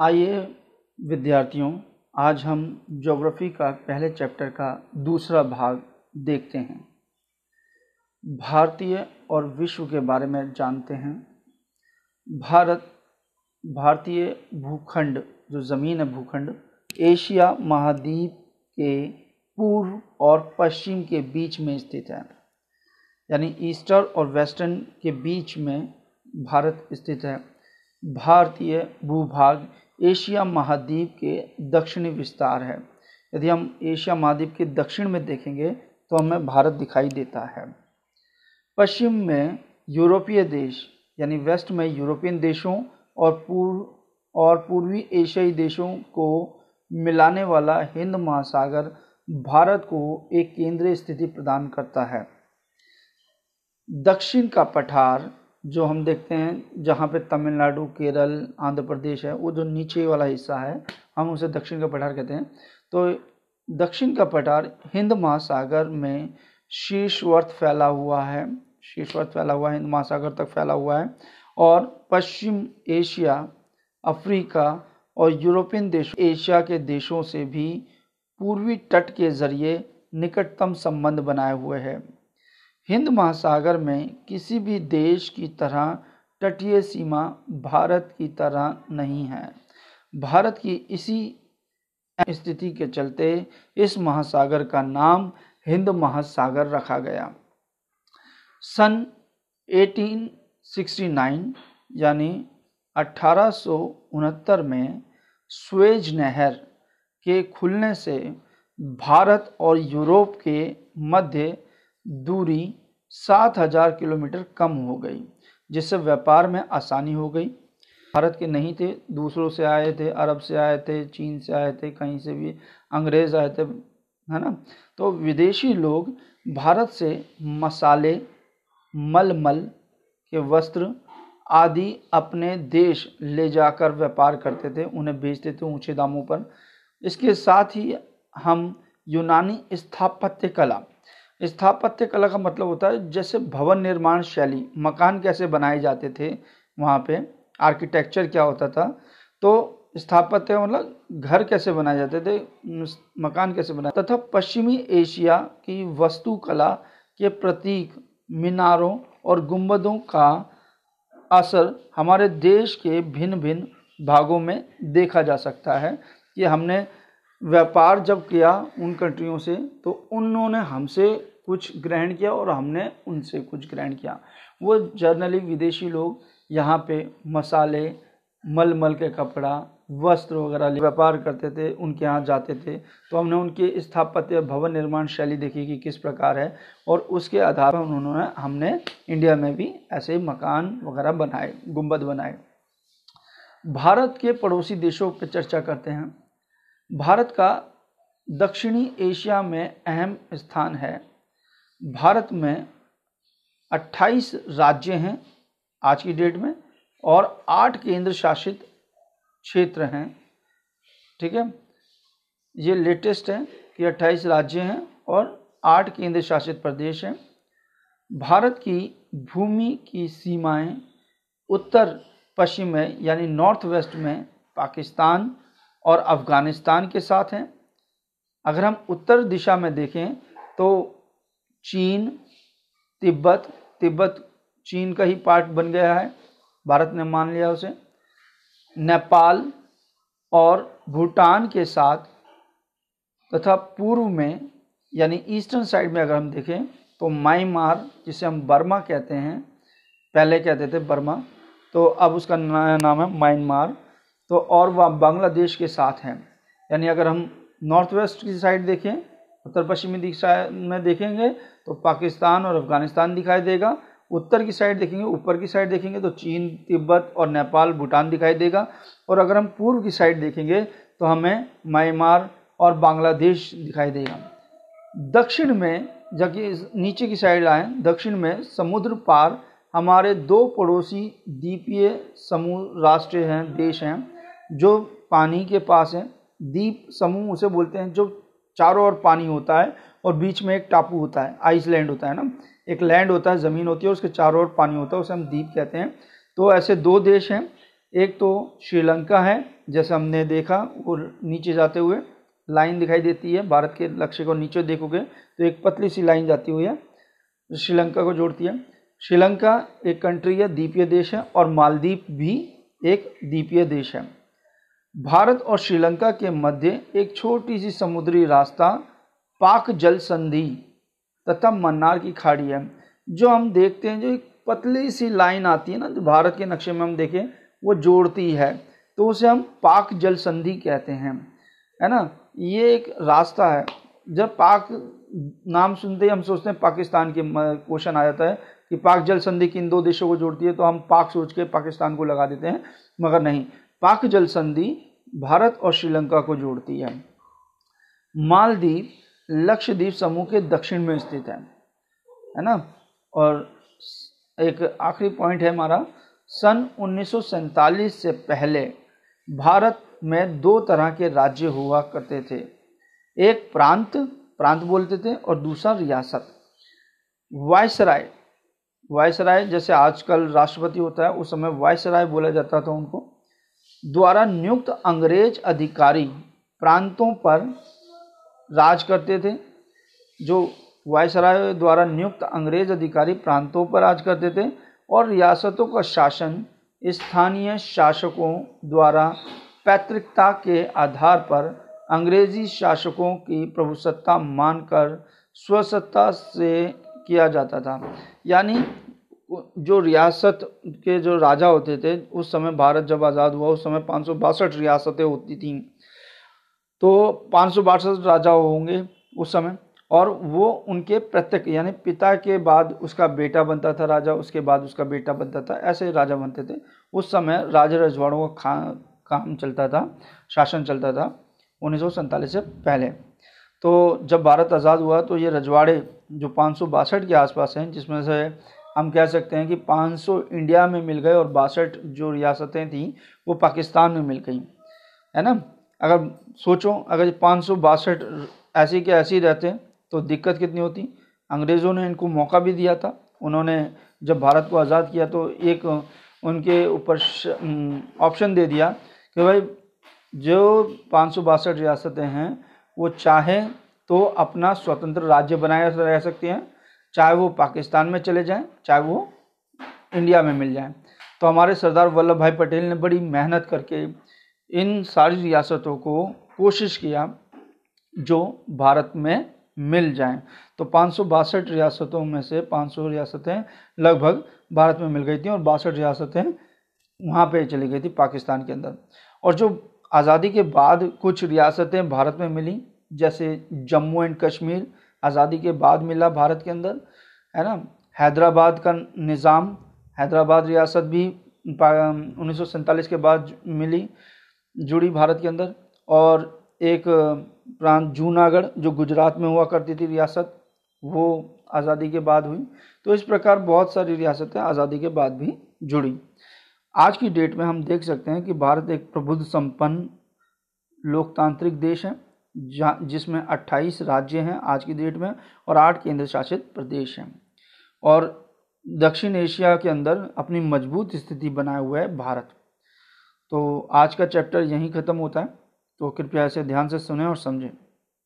आइए विद्यार्थियों, आज हम ज्योग्राफी का पहले चैप्टर का दूसरा भाग देखते हैं। भारतीय और विश्व के बारे में जानते हैं। भारत, भारतीय भूखंड, जो ज़मीन है भूखंड, एशिया महाद्वीप के पूर्व और पश्चिम के बीच में स्थित है। यानी ईस्टर्न और वेस्टर्न के बीच में भारत स्थित है। भारतीय भूभाग एशिया महाद्वीप के दक्षिणी विस्तार है। यदि हम एशिया महाद्वीप के दक्षिण में देखेंगे तो हमें भारत दिखाई देता है। पश्चिम में यूरोपीय देश, यानी वेस्ट में यूरोपियन देशों और पूर्व, और पूर्वी एशियाई देशों को मिलाने वाला हिंद महासागर भारत को एक केंद्रीय स्थिति प्रदान करता है। दक्षिण का पठार जो हम देखते हैं, जहाँ पे तमिलनाडु, केरल, आंध्र प्रदेश है, वो जो नीचे वाला हिस्सा है, हम उसे दक्षिण का पठार कहते हैं। तो दक्षिण का पठार हिंद महासागर में शीर्षवर्त फैला हुआ है, शीर्षवर्त फैला हुआ है, हिंद महासागर तक फैला हुआ है और पश्चिम एशिया, अफ्रीका और यूरोपियन देश, एशिया के देशों से भी पूर्वी तट के ज़रिए निकटतम संबंध बनाए हुए है। हिंद महासागर में किसी भी देश की तरह तटीय सीमा भारत की तरह नहीं है। भारत की इसी स्थिति के चलते इस महासागर का नाम हिंद महासागर रखा गया। सन 1869 यानी अठारह सौ उनहत्तर में स्वेज नहर के खुलने से भारत और यूरोप के मध्य दूरी सात हज़ार किलोमीटर कम हो गई, जिससे व्यापार में आसानी हो गई। भारत के नहीं थे, दूसरों से आए थे, अरब से आए थे, चीन से आए थे, कहीं से भी अंग्रेज़ आए थे, है ना? तो विदेशी लोग भारत से मसाले, मलमल के वस्त्र आदि अपने देश ले जाकर व्यापार करते थे, उन्हें बेचते थे ऊँचे दामों पर। इसके साथ ही हम यूनानी स्थापत्य कला स्थापत्य कला का मतलब होता है, जैसे भवन निर्माण शैली, मकान कैसे बनाए जाते थे, वहाँ पे आर्किटेक्चर क्या होता था तो स्थापत्य मतलब घर कैसे बनाए जाते थे मकान कैसे बनाए तथा पश्चिमी एशिया की वास्तुकला के प्रतीक, मीनारों और गुंबदों का असर हमारे देश के भिन्न भिन्न भागों में देखा जा सकता है। कि हमने व्यापार जब किया उन कंट्रियों से तो उन्होंने हमसे कुछ ग्रहण किया और हमने उनसे कुछ ग्रहण किया। वो जर्नली विदेशी लोग, यहाँ पे मसाले, मलमल के कपड़ा, वस्त्र वगैरह व्यापार करते थे, उनके यहाँ जाते थे। तो हमने उनके स्थापत्य भवन निर्माण शैली देखी कि किस प्रकार है और उसके आधार पर उन्होंने हमने इंडिया में भी ऐसे मकान वगैरह बनाए, गुंबद बनाए। भारत के पड़ोसी देशों पर चर्चा करते हैं। भारत का दक्षिणी एशिया में अहम स्थान है। भारत में 28 राज्य हैं आज की डेट में और आठ केंद्र शासित क्षेत्र हैं। ठीक है? ये लेटेस्ट है कि 28 राज्य हैं और आठ केंद्र शासित प्रदेश हैं। भारत की भूमि की सीमाएँ उत्तर पश्चिम में, यानी नॉर्थ वेस्ट में, पाकिस्तान और अफ़गानिस्तान के साथ हैं। अगर हम उत्तर दिशा में देखें तो चीन, तिब्बत तिब्बत चीन का ही पार्ट बन गया है। भारत ने मान लिया उसे। नेपाल और भूटान के साथ तथा पूर्व में, यानी ईस्टर्न साइड में अगर हम देखें तो म्यांमार, जिसे हम बर्मा कहते हैं, पहले कहते थे बर्मा तो अब उसका नया नाम है म्यांमार। तो और वह बांग्लादेश के साथ हैं। यानी अगर हम नॉर्थ वेस्ट की साइड देखें, उत्तर पश्चिमी दिशा में देखेंगे तो पाकिस्तान और अफ़गानिस्तान दिखाई देगा। उत्तर की साइड देखेंगे, ऊपर की साइड देखेंगे तो चीन, तिब्बत और नेपाल, भूटान दिखाई देगा। और अगर हम पूर्व की साइड देखेंगे तो हमें म्यांमार और बांग्लादेश दिखाई देगा। दक्षिण में जबकि नीचे की साइड आए दक्षिण में समुद्र पार हमारे दो पड़ोसी द्वीपीय समूह, राष्ट्र हैं, देश हैं। जो पानी के पास हैं द्वीप समूह उसे बोलते हैं, जो चारों ओर पानी होता है और बीच में एक टापू होता है आइसलैंड होता है ना। एक लैंड होता है, ज़मीन होती है, उसके चारों ओर पानी होता है, उसे हम द्वीप कहते हैं। तो ऐसे दो देश हैं, एक तो श्रीलंका है, जैसे हमने देखा, और नीचे जाते हुए लाइन दिखाई देती है, भारत के लक्ष्य को नीचे देखोगे तो एक पतली सी लाइन जाती हुई है श्रीलंका को जोड़ती है। श्रीलंका एक कंट्री है द्वीपीय देश है, और मालदीप भी एक द्वीपीय देश है। भारत और श्रीलंका के मध्य एक छोटी सी समुद्री रास्ता, पाक जल संधि, तथा मन्नार की खाड़ी है, जो हम देखते हैं, जो एक पतली सी लाइन आती है ना, जो भारत के नक्शे में हम देखें, वो जोड़ती है तो उसे हम पाक जल संधि कहते हैं, है ना? ये एक रास्ता है, जब पाक नाम सुनते ही हम सोचते हैं पाकिस्तान के क्वेश्चन आ जाता है कि पाक जल संधि किन दो देशों को जोड़ती है तो हम पाक सोच के पाकिस्तान को लगा देते हैं, मगर नहीं पाक जल संधि भारत और श्रीलंका को जोड़ती है। मालदीव लक्षद्वीप समूह के दक्षिण में स्थित है है ना? और एक आखिरी पॉइंट है हमारा, सन उन्नीस सौ सैंतालीस से पहले भारत में दो तरह के राज्य हुआ करते थे। एक प्रांत प्रांत बोलते थे, और दूसरा रियासत। वायसराय वायसराय जैसे आजकल राष्ट्रपति होता है, उस समय वायसराय बोला जाता था उनको। द्वारा नियुक्त अंग्रेज़ अधिकारी प्रांतों पर राज करते थे, जो वायसराय द्वारा नियुक्त अंग्रेज़ अधिकारी प्रांतों पर राज करते थे और रियासतों का शासन स्थानीय शासकों द्वारा पैतृकता के आधार पर अंग्रेज़ी शासकों की प्रभुसत्ता मानकर स्वसत्ता से किया जाता था। यानी जो रियासत के जो राजा होते थे, उस समय भारत जब आज़ाद हुआ, उस समय पाँच सौ बासठ रियासतें होती थीं। तो पाँच सौ बासठ राजा होंगे उस समय, और वो उनके प्रत्येक, यानी पिता के बाद उसका बेटा बनता था राजा, उसके बाद उसका बेटा बनता था, ऐसे राजा बनते थे। उस समय राजा रजवाड़ों का काम चलता था, शासन चलता था, उन्नीस सौ सैंतालीस से पहले। तो जब भारत आज़ाद हुआ तो ये रजवाड़े जो पाँच सौ बासठ के आसपास हैं, जिसमें से हम कह सकते हैं कि 500 इंडिया में मिल गए और बासठ जो रियासतें थीं, वो पाकिस्तान में मिल गई। है ना? अगर सोचो, अगर पाँच सौ ऐसी के ऐसी रहते तो दिक्कत कितनी होती? अंग्रेज़ों ने इनको मौका भी दिया था। उन्होंने जब भारत को आज़ाद किया तो एक उनके ऊपर ऑप्शन दे दिया कि भाई, जो पाँच सौ बासठ रियासतें हैं, वो चाहें तो अपना स्वतंत्र राज्य बनाए रह सकती हैं। चाहे वो पाकिस्तान में चले जाएँ, चाहे वो इंडिया में मिल जाएँ। तो हमारे सरदार वल्लभ भाई पटेल ने बड़ी मेहनत करके इन सारी रियासतों को कोशिश किया जो भारत में मिल जाएँ। तो पाँच सौ बासठ रियासतों में से 500 रियासतें लगभग भारत में मिल गई थी और बासठ रियासतें वहाँ पे चली गई थी पाकिस्तान के अंदर। और जो आज़ादी के बाद कुछ रियासतें भारत में मिली, जैसे जम्मू एंड कश्मीर आज़ादी के बाद मिला भारत के अंदर, है ना? हैदराबाद का निज़ाम, हैदराबाद रियासत भी उन्नीस सौ सैंतालीस के बाद मिली, जुड़ी भारत के अंदर। और एक प्रांत जूनागढ़, जो गुजरात में हुआ करती थी रियासत, वो आज़ादी के बाद हुई। तो इस प्रकार बहुत सारी रियासतें आज़ादी के बाद भी जुड़ी। आज की डेट में हम देख सकते हैं कि भारत एक प्रबुद्ध, संपन्न, लोकतांत्रिक देश है। जिसमें 28 राज्य हैं आज की डेट में और आठ केंद्र शासित प्रदेश हैं। और दक्षिण एशिया के अंदर अपनी मज़बूत स्थिति बनाए हुआ है भारत। तो आज का चैप्टर यहीं ख़त्म होता है। तो कृपया इसे ध्यान से सुने और समझें।